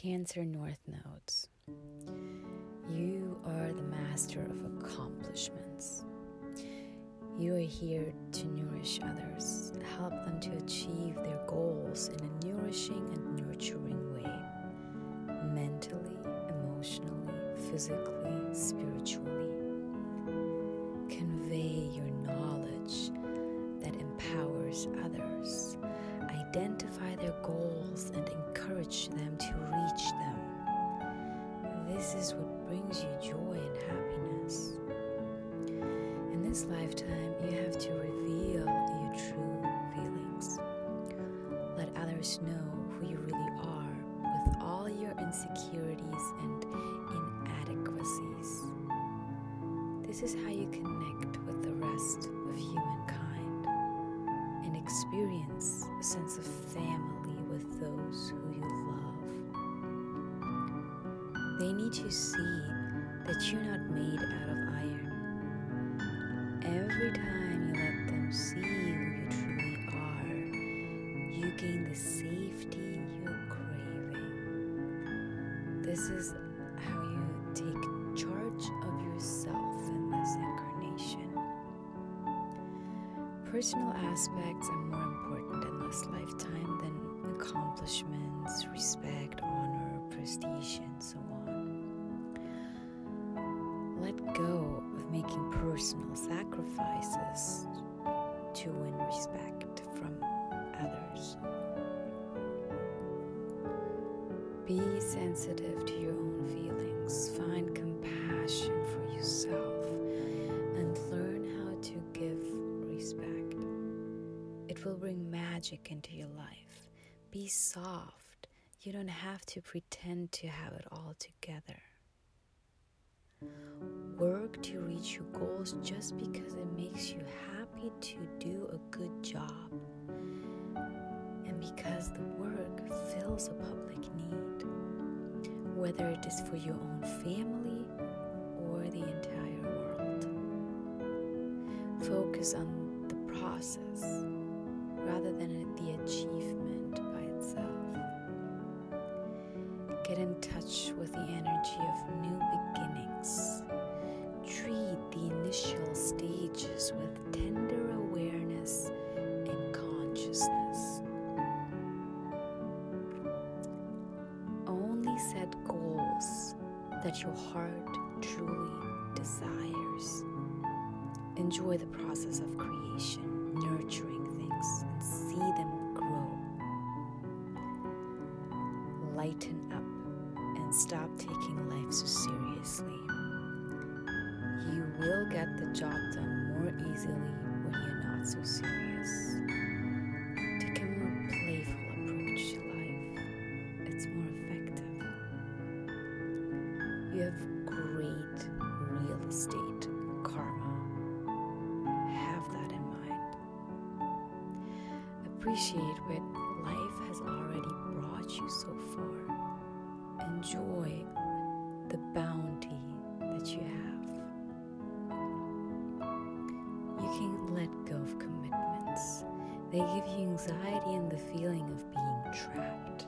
Cancer North Nodes. You are the master of accomplishments. You are here to nourish others, help them to achieve their goals in a nourishing and nurturing way mentally, emotionally, physically, spiritually. Convey your knowledge that empowers others. Identify their goals and encourage This is what brings you joy and happiness. In this lifetime, you have to reveal your true feelings. Let others know who you really are with all your insecurities and inadequacies. This is how you connect with the rest of humankind and experience a sense of family with those who They need to see that you're not made out of iron. Every time you let them see who you truly are, you gain the safety you're craving. This is how you take charge of yourself in this incarnation. Personal aspects are more important in this lifetime than accomplishments, respect, honor, prestige, and so on. Let go of making personal sacrifices to win respect from others. Be sensitive to your own feelings, find compassion for yourself, and learn how to give respect. It will bring magic into your life. Be soft. You don't have to pretend to have it all together. Work to reach your goals just because it makes you happy to do a good job and because the work fills a public need, whether it is for your own family or the entire world. Focus on the process rather than the achievement by itself. Get in touch with the energy of new beginnings. Treat the initial stages with tender awareness and consciousness. Only set goals that your heart truly desires. Enjoy the process of creation, nurturing things, and see them grow. Lighten up and stop taking life so seriously. You will get the job done more easily when you're not so serious. Take a more playful approach to life, it's more effective. You have great real estate karma. Have that in mind. Appreciate what life has already brought you so far. Enjoy the bounty that you have. You can let go of commitments. They give you anxiety and the feeling of being trapped.